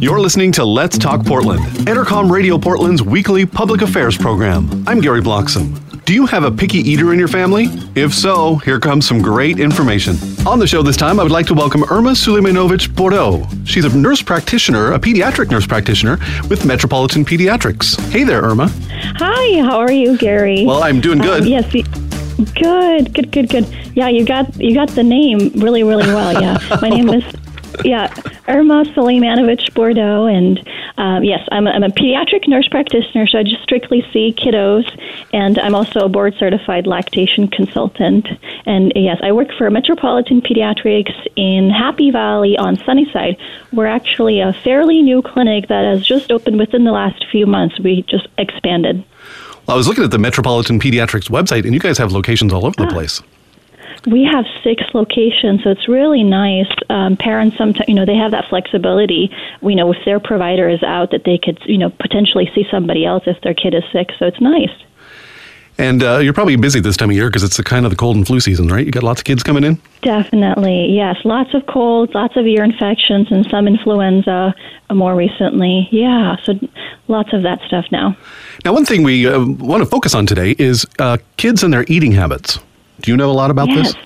You're listening to Let's Talk Portland, Entercom Radio Portland's weekly public affairs program. I'm Gary Bloxam. Do you have a picky eater in your family? If so, here comes some great information. On the show this time, I would like to welcome Irma Sulejmanovic Bordeaux. She's a nurse practitioner, a pediatric nurse practitioner with Metropolitan Pediatrics. Hey there, Irma. Hi, how are you, Gary? Well, I'm doing good. Um, yes. Good, good, good, good. Yeah, you got you got the name really, really well. Yeah, my name is yeah, Irma Sulejmanovic Bordeaux, and um, yes, I'm a, I'm a pediatric nurse practitioner, so I just strictly see kiddos, and I'm also a board certified lactation consultant. And yes, I work for Metropolitan Pediatrics in Happy Valley on Sunnyside. We're actually a fairly new clinic that has just opened within the last few months. We just expanded. Well, I was looking at the Metropolitan Pediatrics website, and you guys have locations all over the place. We have six locations, so it's really nice. Um, parents sometimes, you know, they have that flexibility. We know if their provider is out, that they could, you know, potentially see somebody else if their kid is sick. So it's nice. And uh, you're probably busy this time of year because it's the kind of the cold and flu season, right? You got lots of kids coming in. Definitely, yes. Lots of colds, lots of ear infections, and some influenza more recently. Yeah, so lots of that stuff now. Now, one thing we uh, want to focus on today is uh, kids and their eating habits. Do you know a lot about yes. this?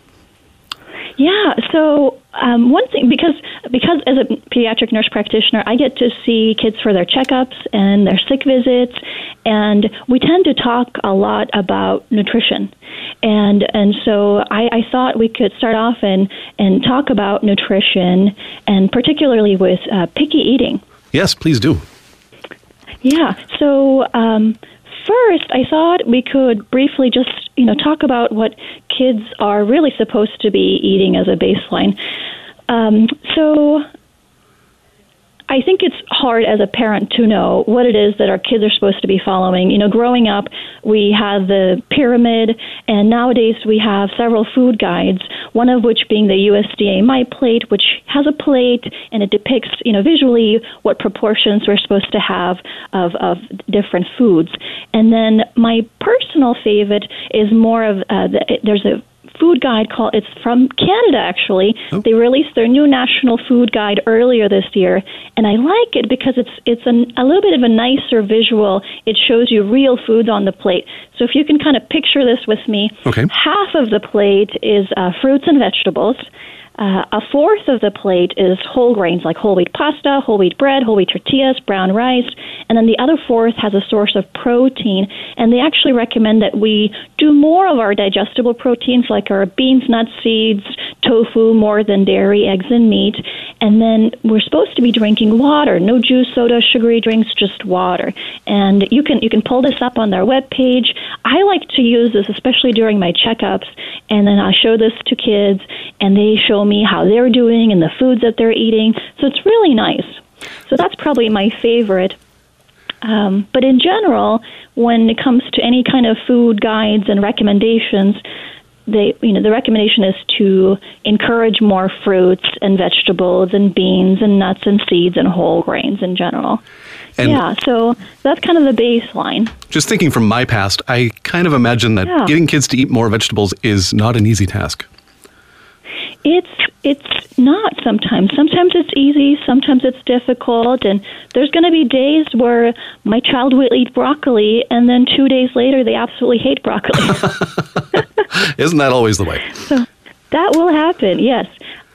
Yeah. So um, one thing, because because as a pediatric nurse practitioner, I get to see kids for their checkups and their sick visits, and we tend to talk a lot about nutrition, and and so I, I thought we could start off and and talk about nutrition, and particularly with uh, picky eating. Yes, please do. Yeah. So. Um, first, I thought we could briefly just, you know, talk about what kids are really supposed to be eating as a baseline. Um, so, I think it's hard as a parent to know what it is that our kids are supposed to be following. You know, growing up, we had the pyramid, and nowadays we have several food guides, one of which being the USDA My Plate, which has a plate and it depicts, you know, visually what proportions we're supposed to have of, of different foods. And then my personal favorite is more of uh, the, there's a food guide called it's from Canada actually. Oh. They released their new national food guide earlier this year and I like it because it's it's an, a little bit of a nicer visual. It shows you real foods on the plate. So if you can kind of picture this with me, okay. half of the plate is uh, fruits and vegetables. Uh, a fourth of the plate is whole grains like whole wheat pasta, whole wheat bread, whole wheat tortillas, brown rice, and then the other fourth has a source of protein. And they actually recommend that we do more of our digestible proteins like our beans, nuts, seeds, tofu, more than dairy, eggs, and meat. And then we're supposed to be drinking water, no juice, soda, sugary drinks, just water. And you can you can pull this up on their webpage. I like to use this especially during my checkups, and then I show this to kids, and they show me how they're doing and the foods that they're eating. So it's really nice. So that's probably my favorite. Um, but in general, when it comes to any kind of food guides and recommendations, they, you know, the recommendation is to encourage more fruits and vegetables and beans and nuts and seeds and whole grains in general. And yeah, so that's kind of the baseline. Just thinking from my past, I kind of imagine that yeah. getting kids to eat more vegetables is not an easy task. It's it's not sometimes. Sometimes it's easy, sometimes it's difficult, and there's going to be days where my child will eat broccoli, and then two days later they absolutely hate broccoli. Isn't that always the way? So that will happen. Yes.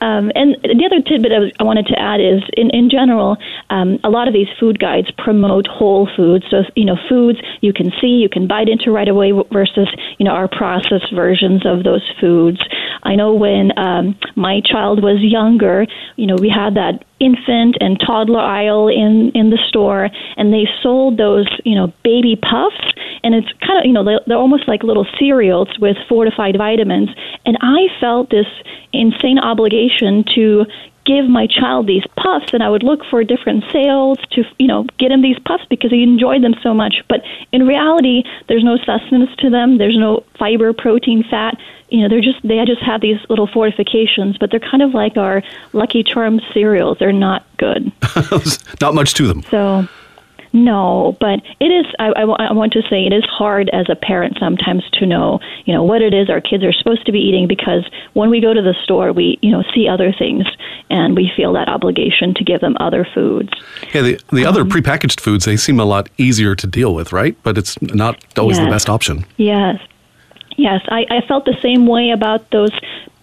Um, and the other tidbit I, wanted to add is, in, in general, um, a lot of these food guides promote whole foods. So, you know, foods you can see, you can bite into right away versus, you know, our processed versions of those foods. I know when um, my child was younger, you know, we had that infant and toddler aisle in in the store and they sold those you know baby puffs and it's kind of you know they're, they're almost like little cereals with fortified vitamins and i felt this insane obligation to give my child these puffs and I would look for different sales to, you know, get him these puffs because he enjoyed them so much. But in reality, there's no sustenance to them. There's no fiber, protein, fat. You know, they're just they just have these little fortifications, but they're kind of like our Lucky Charms cereals. They're not good. not much to them. So no, but it is. I, I, I, want to say it is hard as a parent sometimes to know, you know, what it is our kids are supposed to be eating because when we go to the store, we, you know, see other things and we feel that obligation to give them other foods. Yeah, the the um, other prepackaged foods they seem a lot easier to deal with, right? But it's not always yes, the best option. Yes. Yes, I, I felt the same way about those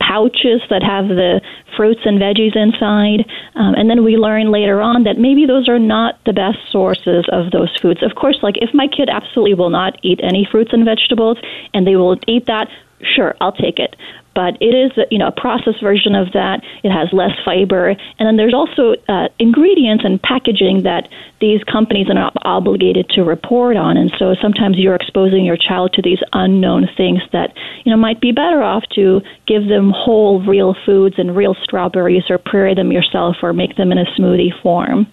pouches that have the fruits and veggies inside. Um, and then we learn later on that maybe those are not the best sources of those foods. Of course, like if my kid absolutely will not eat any fruits and vegetables and they will eat that, sure, I'll take it but it is you know a processed version of that. It has less fiber, and then there's also uh, ingredients and packaging that these companies are not obligated to report on, and so sometimes you're exposing your child to these unknown things that you know might be better off to give them whole, real foods and real strawberries, or prepare them yourself, or make them in a smoothie form.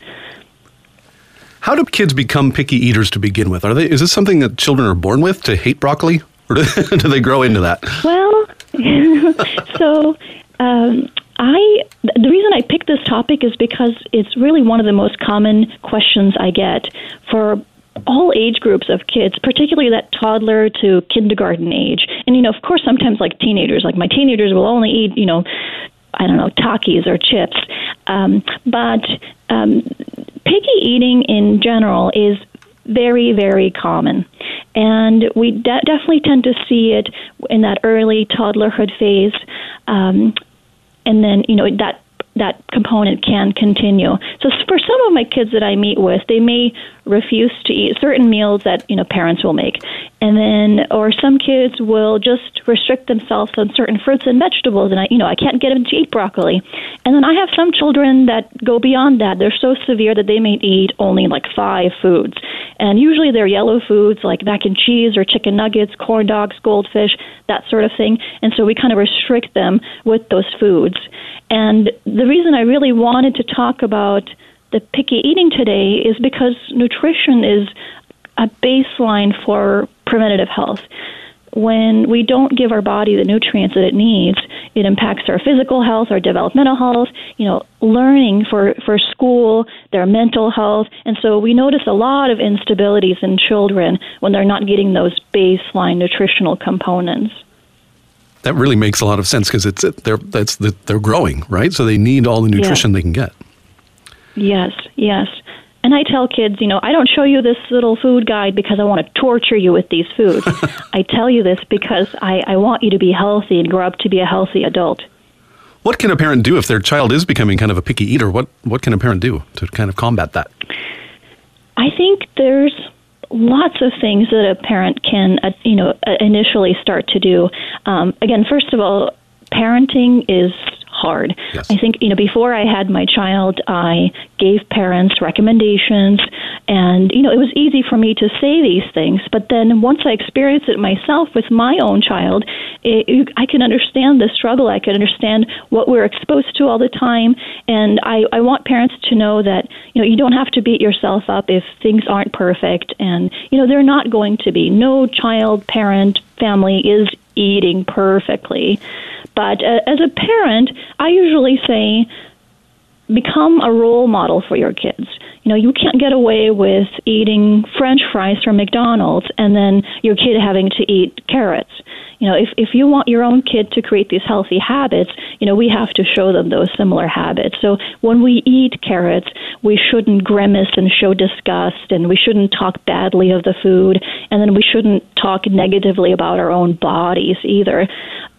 How do kids become picky eaters to begin with? Are they? Is this something that children are born with to hate broccoli, or do, do they grow into that? Well, so um, I the reason I picked this topic is because it's really one of the most common questions I get for all age groups of kids, particularly that toddler to kindergarten age. And you know, of course, sometimes like teenagers, like my teenagers will only eat, you know, I don't know, Takis or chips. Um, but um, picky eating in general is very, very common. And we de- definitely tend to see it in that early toddlerhood phase. Um, and then, you know, that that component can continue. So for some of my kids that I meet with, they may refuse to eat certain meals that you know parents will make, and then or some kids will just restrict themselves on certain fruits and vegetables, and I you know I can't get them to eat broccoli, and then I have some children that go beyond that. They're so severe that they may eat only like five foods, and usually they're yellow foods like mac and cheese or chicken nuggets, corn dogs, goldfish, that sort of thing, and so we kind of restrict them with those foods. And the reason I really wanted to talk about the picky eating today is because nutrition is a baseline for preventative health. When we don't give our body the nutrients that it needs, it impacts our physical health, our developmental health, you know, learning for, for school, their mental health. And so we notice a lot of instabilities in children when they're not getting those baseline nutritional components. That really makes a lot of sense because it's they're that's the, they're growing, right? So they need all the nutrition they can get. Yes, yes. And I tell kids, you know, I don't show you this little food guide because I want to torture you with these foods. I tell you this because I, I want you to be healthy and grow up to be a healthy adult. What can a parent do if their child is becoming kind of a picky eater? What what can a parent do to kind of combat that? I think there's lots of things that a parent can, uh, you know, uh, initially start to do. Um, again, first of all, parenting is hard. Yes. I think, you know, before I had my child, I gave parents recommendations and, you know, it was easy for me to say these things. But then once I experienced it myself with my own child, it, I can understand the struggle. I can understand what we're exposed to all the time. And I, I want parents to know that, you know, you don't have to beat yourself up if things aren't perfect. And, you know, they're not going to be. No child, parent, family is eating perfectly. But uh, as a parent, I usually say, become a role model for your kids. You know, you can't get away with eating French fries from McDonald's and then your kid having to eat carrots. You know, if if you want your own kid to create these healthy habits, you know, we have to show them those similar habits. So when we eat carrots, we shouldn't grimace and show disgust and we shouldn't talk badly of the food and then we shouldn't talk negatively about our own bodies either.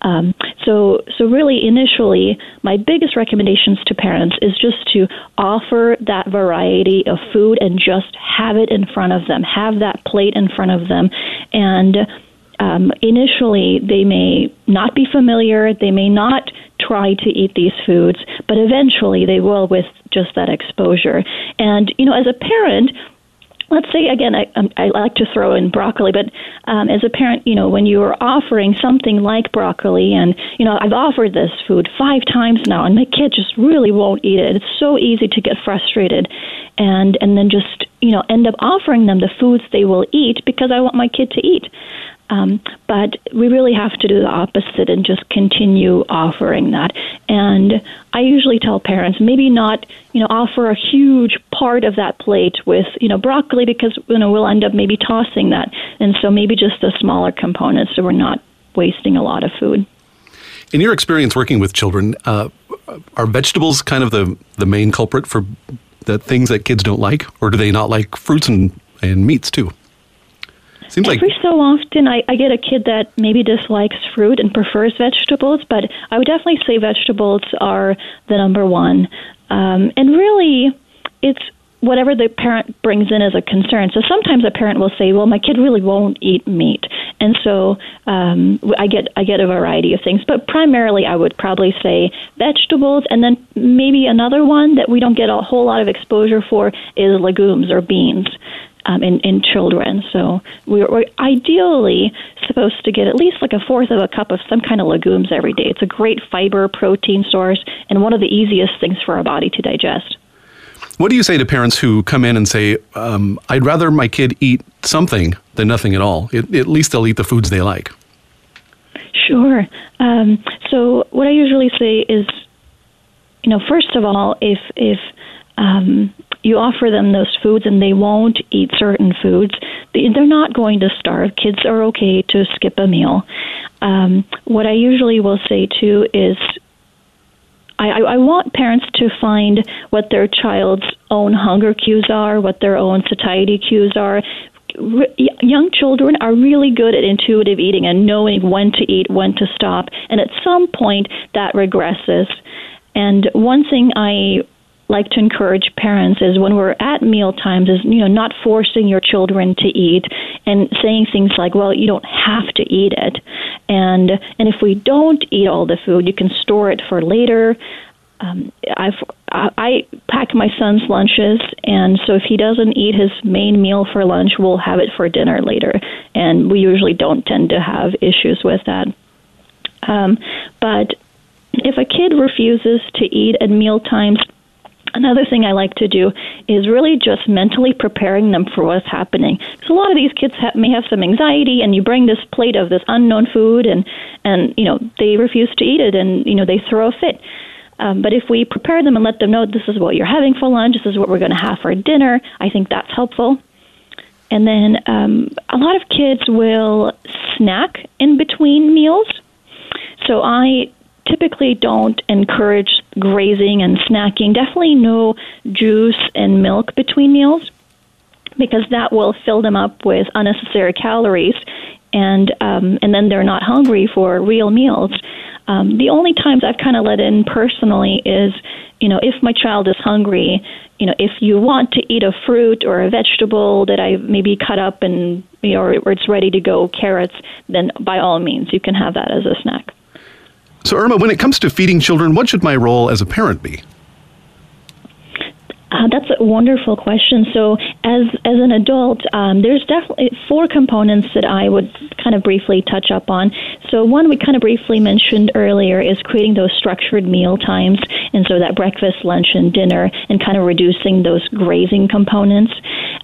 Um, so, so really, initially, my biggest recommendations to parents is just to offer that variety of food and just have it in front of them, have that plate in front of them, and um, initially they may not be familiar, they may not try to eat these foods, but eventually they will with just that exposure. And you know, as a parent, let's say again, I, um, I like to throw in broccoli, but um, as a parent, you know, when you are offering something like broccoli, and you know, I've offered this food five times now, and my kid just really won't eat it. It's so easy to get frustrated, and and then just you know end up offering them the foods they will eat because I want my kid to eat. Um, but we really have to do the opposite and just continue offering that. And I usually tell parents maybe not, you know, offer a huge part of that plate with, you know, broccoli because, you know, we'll end up maybe tossing that. And so maybe just the smaller components so we're not wasting a lot of food. In your experience working with children, uh, are vegetables kind of the, the main culprit for the things that kids don't like, or do they not like fruits and, and meats too? Seems Every like so often, I, I get a kid that maybe dislikes fruit and prefers vegetables, but I would definitely say vegetables are the number one. Um, and really, it's whatever the parent brings in as a concern. So sometimes a parent will say, "Well, my kid really won't eat meat," and so um, I get I get a variety of things. But primarily, I would probably say vegetables, and then maybe another one that we don't get a whole lot of exposure for is legumes or beans um, in, in children. So we're, we're ideally supposed to get at least like a fourth of a cup of some kind of legumes every day. It's a great fiber protein source and one of the easiest things for our body to digest. What do you say to parents who come in and say, um, I'd rather my kid eat something than nothing at all? It, at least they'll eat the foods they like. Sure. Um, so what I usually say is, you know, first of all, if if um, you offer them those foods and they won't eat certain foods, they're not going to starve. Kids are okay to skip a meal. Um, what I usually will say too is I, I want parents to find what their child's own hunger cues are, what their own satiety cues are. young children are really good at intuitive eating and knowing when to eat, when to stop, and at some point that regresses. And one thing I like to encourage parents is when we're at meal times is you know not forcing your children to eat and saying things like well you don't have to eat it. And and if we don't eat all the food you can store it for later. Um, I've I pack my son's lunches, and so if he doesn't eat his main meal for lunch, we'll have it for dinner later, and we usually don't tend to have issues with that. Um, but if a kid refuses to eat at meal times, Another thing I like to do is really just mentally preparing them for what's happening. Because a lot of these kids have, may have some anxiety, and you bring this plate of this unknown food, and and you know they refuse to eat it, and you know they throw a fit. Um, but if we prepare them and let them know this is what you're having for lunch, this is what we're going to have for dinner, I think that's helpful. And then um, a lot of kids will snack in between meals. So I typically don't encourage grazing and snacking. Definitely no juice and milk between meals because that will fill them up with unnecessary calories and um, and then they're not hungry for real meals. Um, the only times I've kind of let in personally is, you know, if my child is hungry, you know, if you want to eat a fruit or a vegetable that I maybe cut up and you know, or it's ready to go, carrots, then by all means you can have that as a snack. So, Irma, when it comes to feeding children, what should my role as a parent be? Uh, that's a wonderful question. So, as as an adult, um, there's definitely four components that I would kind of briefly touch up on. So, one we kind of briefly mentioned earlier is creating those structured meal times, and so that breakfast, lunch, and dinner, and kind of reducing those grazing components,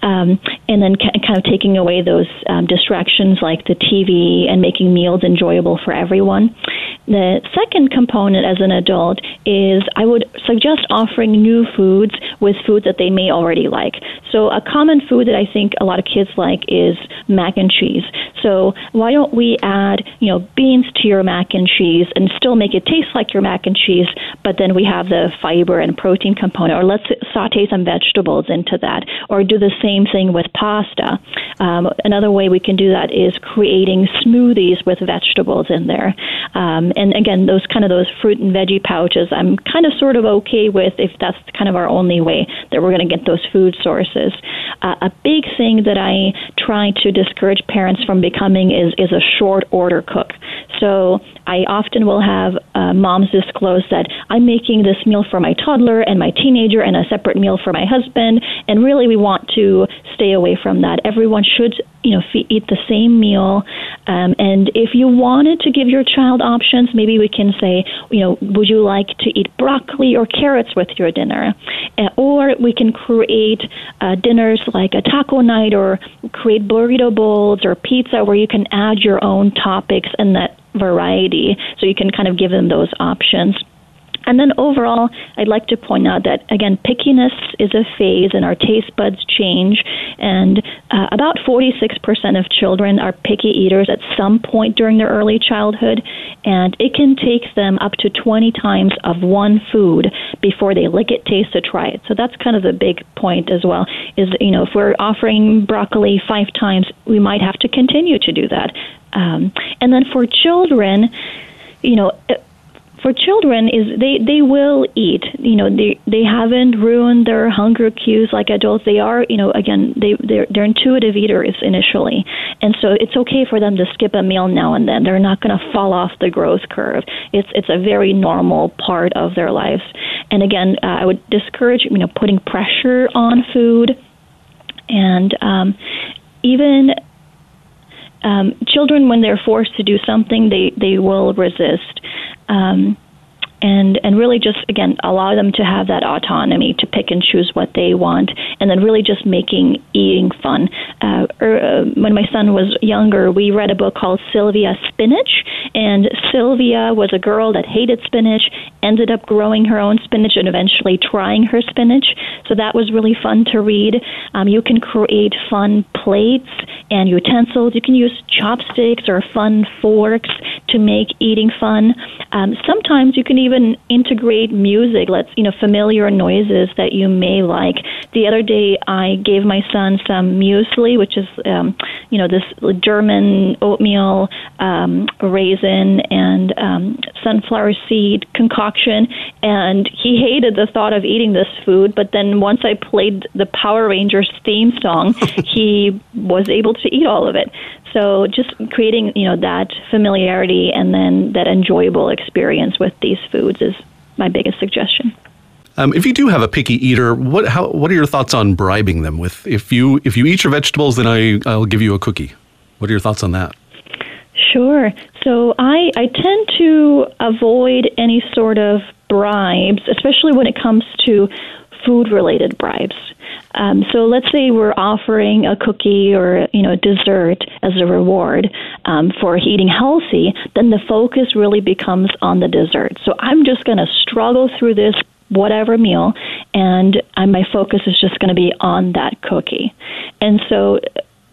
um, and then kind of taking away those um, distractions like the TV and making meals enjoyable for everyone. The second component as an adult is I would suggest offering new foods with food that they may already like. So a common food that I think a lot of kids like is mac and cheese. So why don't we add, you know, beans to your mac and cheese and still make it taste like your mac and cheese, but then we have the fiber and protein component, or let's saute some vegetables into that, or do the same thing with pasta. Um, another way we can do that is creating smoothies with vegetables in there. Um, and again, those kind of those fruit and veggie pouches, I'm kind of sort of okay with if that's kind of our only way that we're going to get those food sources. uh, a big thing that I try to discourage parents from becoming is is a short order cook. So I often will have uh, moms disclose that I'm making this meal for my toddler and my teenager and a separate meal for my husband. And really, we want to stay away from that. Everyone should, you know, fe- eat the same meal. Um, and if you wanted to give your child options, maybe we can say, you know, would you like to eat broccoli or carrots with your dinner? Uh, or we can create uh, dinners like a taco night or create burrito bowls or pizza where you can add your own topics and that variety so you can kind of give them those options. And then overall, I'd like to point out that, again, pickiness is a phase and our taste buds change. And uh, about 46% of children are picky eaters at some point during their early childhood. And it can take them up to 20 times of one food before they lick it, taste it, try it. So that's kind of the big point as well is, you know, if we're offering broccoli five times, we might have to continue to do that. Um, and then for children, you know, for children is they they will eat. You know they they haven't ruined their hunger cues like adults. They are you know again they they're, they're intuitive eaters initially. And so it's okay for them to skip a meal now and then. They're not going to fall off the growth curve. It's it's a very normal part of their lives. And again uh, i would discourage you know putting pressure on food. And um even um, children, when they're forced to do something, they, they will resist. Um, and and really just again allow them to have that autonomy to pick and choose what they want and then really just making eating fun. Uh, er, uh, when my son was younger we read a book called sylvia spinach and sylvia was a girl that hated spinach ended up growing her own spinach and eventually trying her spinach. So that was really fun to read. Um, you can create fun plates and utensils. You can use chopsticks or fun forks to make eating fun. Um, sometimes you can even integrate music, let's you know familiar noises that you may like. The other day, I gave my son some muesli, which is um, you know this German oatmeal, um, raisin, and um, sunflower seed concoction, and he hated the thought of eating this food. But then once I played the Power Rangers theme song, he was able to eat all of it. So just creating, you know, that familiarity and then that enjoyable experience with these foods is my biggest suggestion. Um, if you do have a picky eater, what how what are your thoughts on bribing them with if you if you eat your vegetables, then I I'll give you a cookie. What are your thoughts on that? Sure. So I I tend to avoid any sort of bribes, especially when it comes to food related bribes. Um, so let's say we're offering a cookie or you know a dessert as a reward um, for eating healthy, then the focus really becomes on the dessert. So I'm just going to struggle through this whatever meal, and my focus is just going to be on that cookie. And so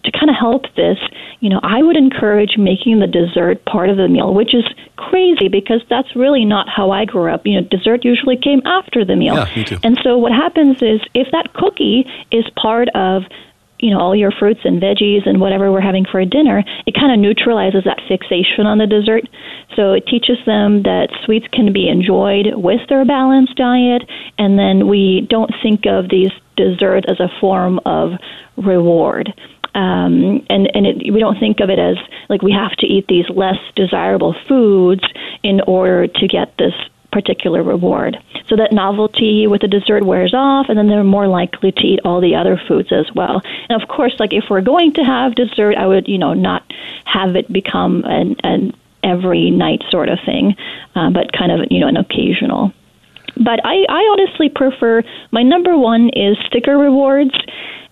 to kind of help this, you know, I would encourage making the dessert part of the meal, which is crazy because that's really not how I grew up. You know, dessert usually came after the meal. Yeah, me too. And so what happens is if that cookie is part of you know all your fruits and veggies and whatever we're having for a dinner it kind of neutralizes that fixation on the dessert so it teaches them that sweets can be enjoyed with their balanced diet and then we don't think of these desserts as a form of reward um, and and it, we don't think of it as like we have to eat these less desirable foods in order to get this particular reward. So that novelty with the dessert wears off, and then they're more likely to eat all the other foods as well. And of course, like if we're going to have dessert, I would you know not have it become an, an every night sort of thing, uh, but kind of you know an occasional. But I, I honestly prefer my number one is sticker rewards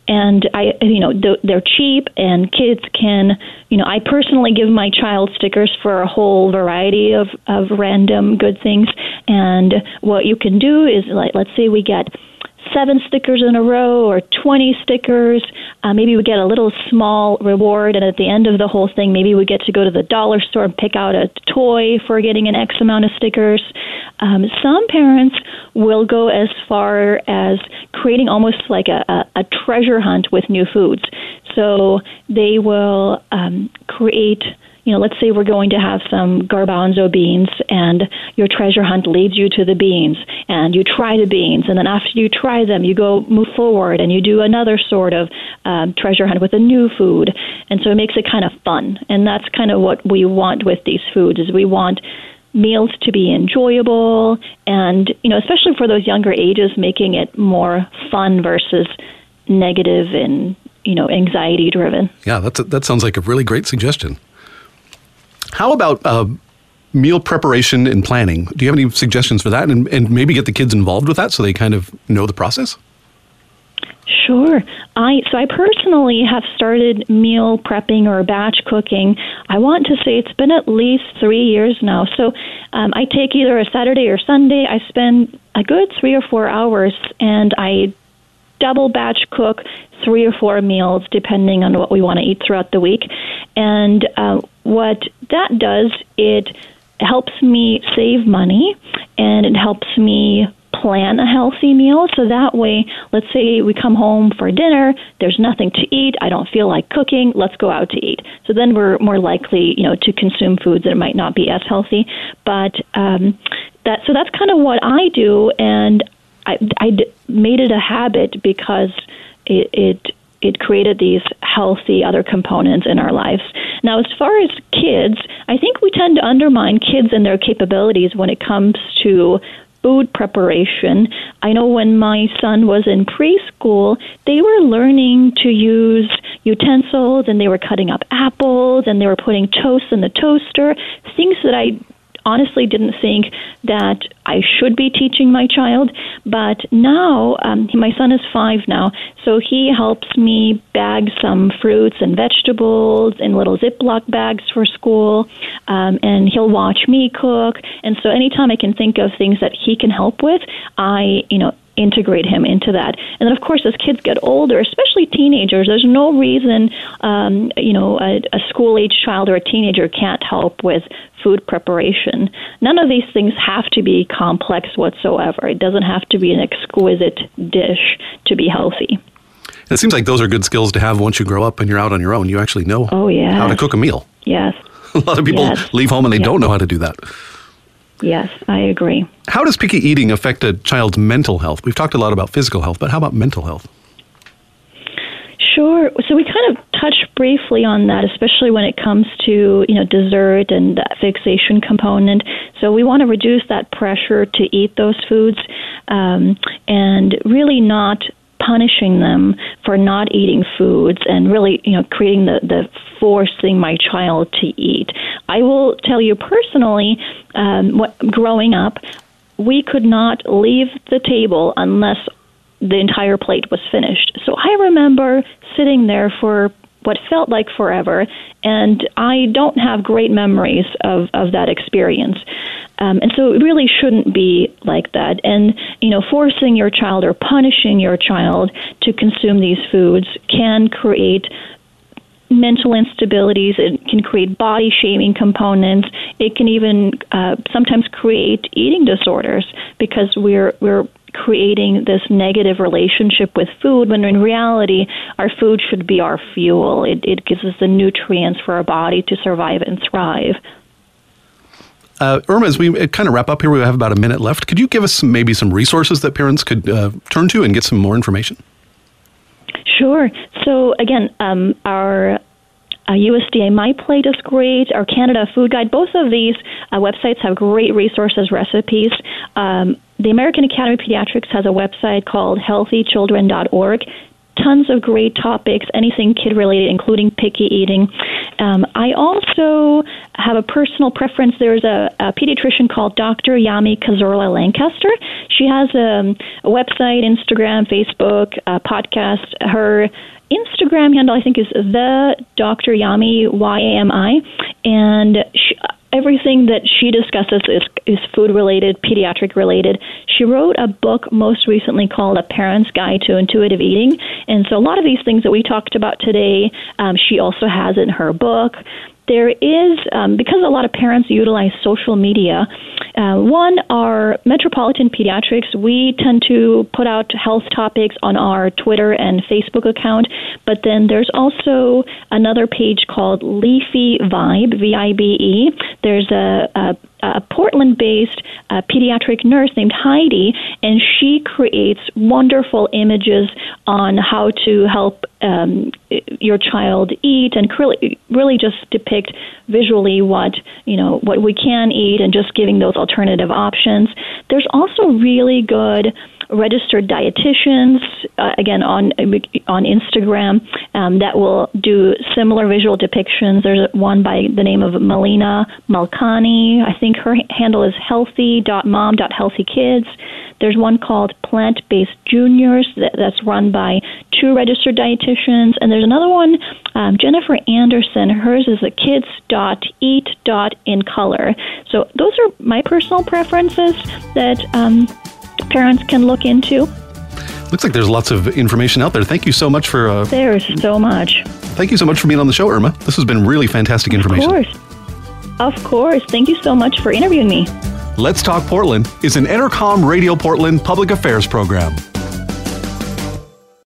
and I, you know, they're cheap, and kids can, you know, I personally give my child stickers for a whole variety of of random good things, and what you can do is like, let's say we get seven stickers in a row or 20 stickers. Uh, maybe we get a little small reward, and at the end of the whole thing, maybe we get to go to the dollar store and pick out a toy for getting an X amount of stickers. Um, some parents will go as far as creating almost like a, a, a treasure hunt with new foods. So they will um, create you know, let's say we're going to have some garbanzo beans and your treasure hunt leads you to the beans and you try the beans and then after you try them, you go move forward and you do another sort of um, treasure hunt with a new food. And so it makes it kind of fun. And that's kind of what we want with these foods is we want meals to be enjoyable and, you know, especially for those younger ages, making it more fun versus negative and, you know, anxiety driven. Yeah, that's a, that sounds like a really great suggestion. How about uh, meal preparation and planning? Do you have any suggestions for that? And, and maybe get the kids involved with that so they kind of know the process? Sure. I so I personally have started meal prepping or batch cooking. I want to say it's been at least three years now. So um, I take either a Saturday or Sunday. I spend a good three or four hours, and I double batch cook three or four meals depending on what we want to eat throughout the week. And uh, what that does, it helps me save money and it helps me plan a healthy meal. So that way let's say we come home for dinner there's nothing to eat i don't feel like cooking let's go out to eat. So then we're more likely you know to consume foods that might not be as healthy. But um that so that's kind of what i do and i i made it a habit because it, it it created these healthy other components in our lives. Now, as far as kids, I think we tend to undermine kids and their capabilities when it comes to food preparation. I know when my son was in preschool, they were learning to use utensils and they were cutting up apples and they were putting toast in the toaster, things that I honestly didn't think that I should be teaching my child. But now, um, my son is five now, so he helps me bag some fruits and vegetables in little Ziploc bags for school, um, and he'll watch me cook. And so, anytime I can think of things that he can help with, I, you know, integrate him into that. And then, of course, as kids get older, especially teenagers, there's no reason, um, you know, a, a school age child or a teenager can't help with food preparation. None of these things have to be complex whatsoever. It doesn't have to be an exquisite dish to be healthy. It seems like those are good skills to have once you grow up and you're out on your own. You actually know oh, yeah. how to cook a meal. Yes. a lot of people yes. leave home and they yes. don't know how to do that. Yes, I agree. How does picky eating affect a child's mental health? We've talked a lot about physical health, but how about mental health? Sure. So we kind of touched briefly on that, especially when it comes to you know dessert and that fixation component. So we want to reduce that pressure to eat those foods, um, and really not punishing them for not eating foods and really you know creating the the forcing my child to eat. I will tell you personally, um, what, growing up, we could not leave the table unless the entire plate was finished. So I remember sitting there for what felt like forever, and I don't have great memories of, of that experience. Um, and so it really shouldn't be like that. And, you know, forcing your child or punishing your child to consume these foods can create mental instabilities. It can create body shaming components. It can even uh, sometimes create eating disorders because we're we're creating this negative relationship with food when in reality our food should be our fuel. It, it gives us the nutrients for our body to survive and thrive. Uh, Irma, as we kind of wrap up here, we have about a minute left. Could you give us some, maybe some resources that parents could uh, turn to and get some more information? Sure. So again, um, our uh, USDA My Plate is great. Our Canada Food Guide. Both of these uh, websites have great resources, recipes. Um, the American Academy of Pediatrics has a website called healthychildren.org tons of great topics, anything kid related, including picky eating. Um, I also have a personal preference. There's a, a pediatrician called Dr. Yami Cazorla Lancaster. She has a, a website, Instagram, Facebook, podcast. Her Instagram handle, I think, is the Dr. Yami Y A M I, and she, everything that she discusses is, is food related, pediatric related. She wrote a book most recently called A Parent's Guide to Intuitive Eating. And so a lot of these things that we talked about today, um, she also has in her book. There is, um, because a lot of parents utilize social media, uh, one, our Metropolitan Pediatrics, we tend to put out health topics on our Twitter and Facebook account, but then there's also another page called Leafy Vibe, V I B E. There's a, a a Portland based uh, pediatric nurse named Heidi, and she creates wonderful images on how to help um, your child eat and really, really just depict visually what you know what we can eat and just giving those alternative options. There's also really good registered dietitians, uh, again on on Instagram, um, that will do similar visual depictions. There's one by the name of Malina Malkani. I think her handle is healthy.mom.healthykids. There's one called Plant Based Juniors that, that's run by two registered dietitians, and there's another one, um, Jennifer Anderson. Hers is a kids.eat.incolor. So those are my personal preferences that. Um, parents can look into. Looks like there's lots of information out there. Thank you so much for. Uh, there's so much. Thank you so much for being on the show, Irma. This has been really fantastic information. Of course. Of course. Thank you so much for interviewing me. Let's Talk Portland is an Entercom Radio Portland public affairs program.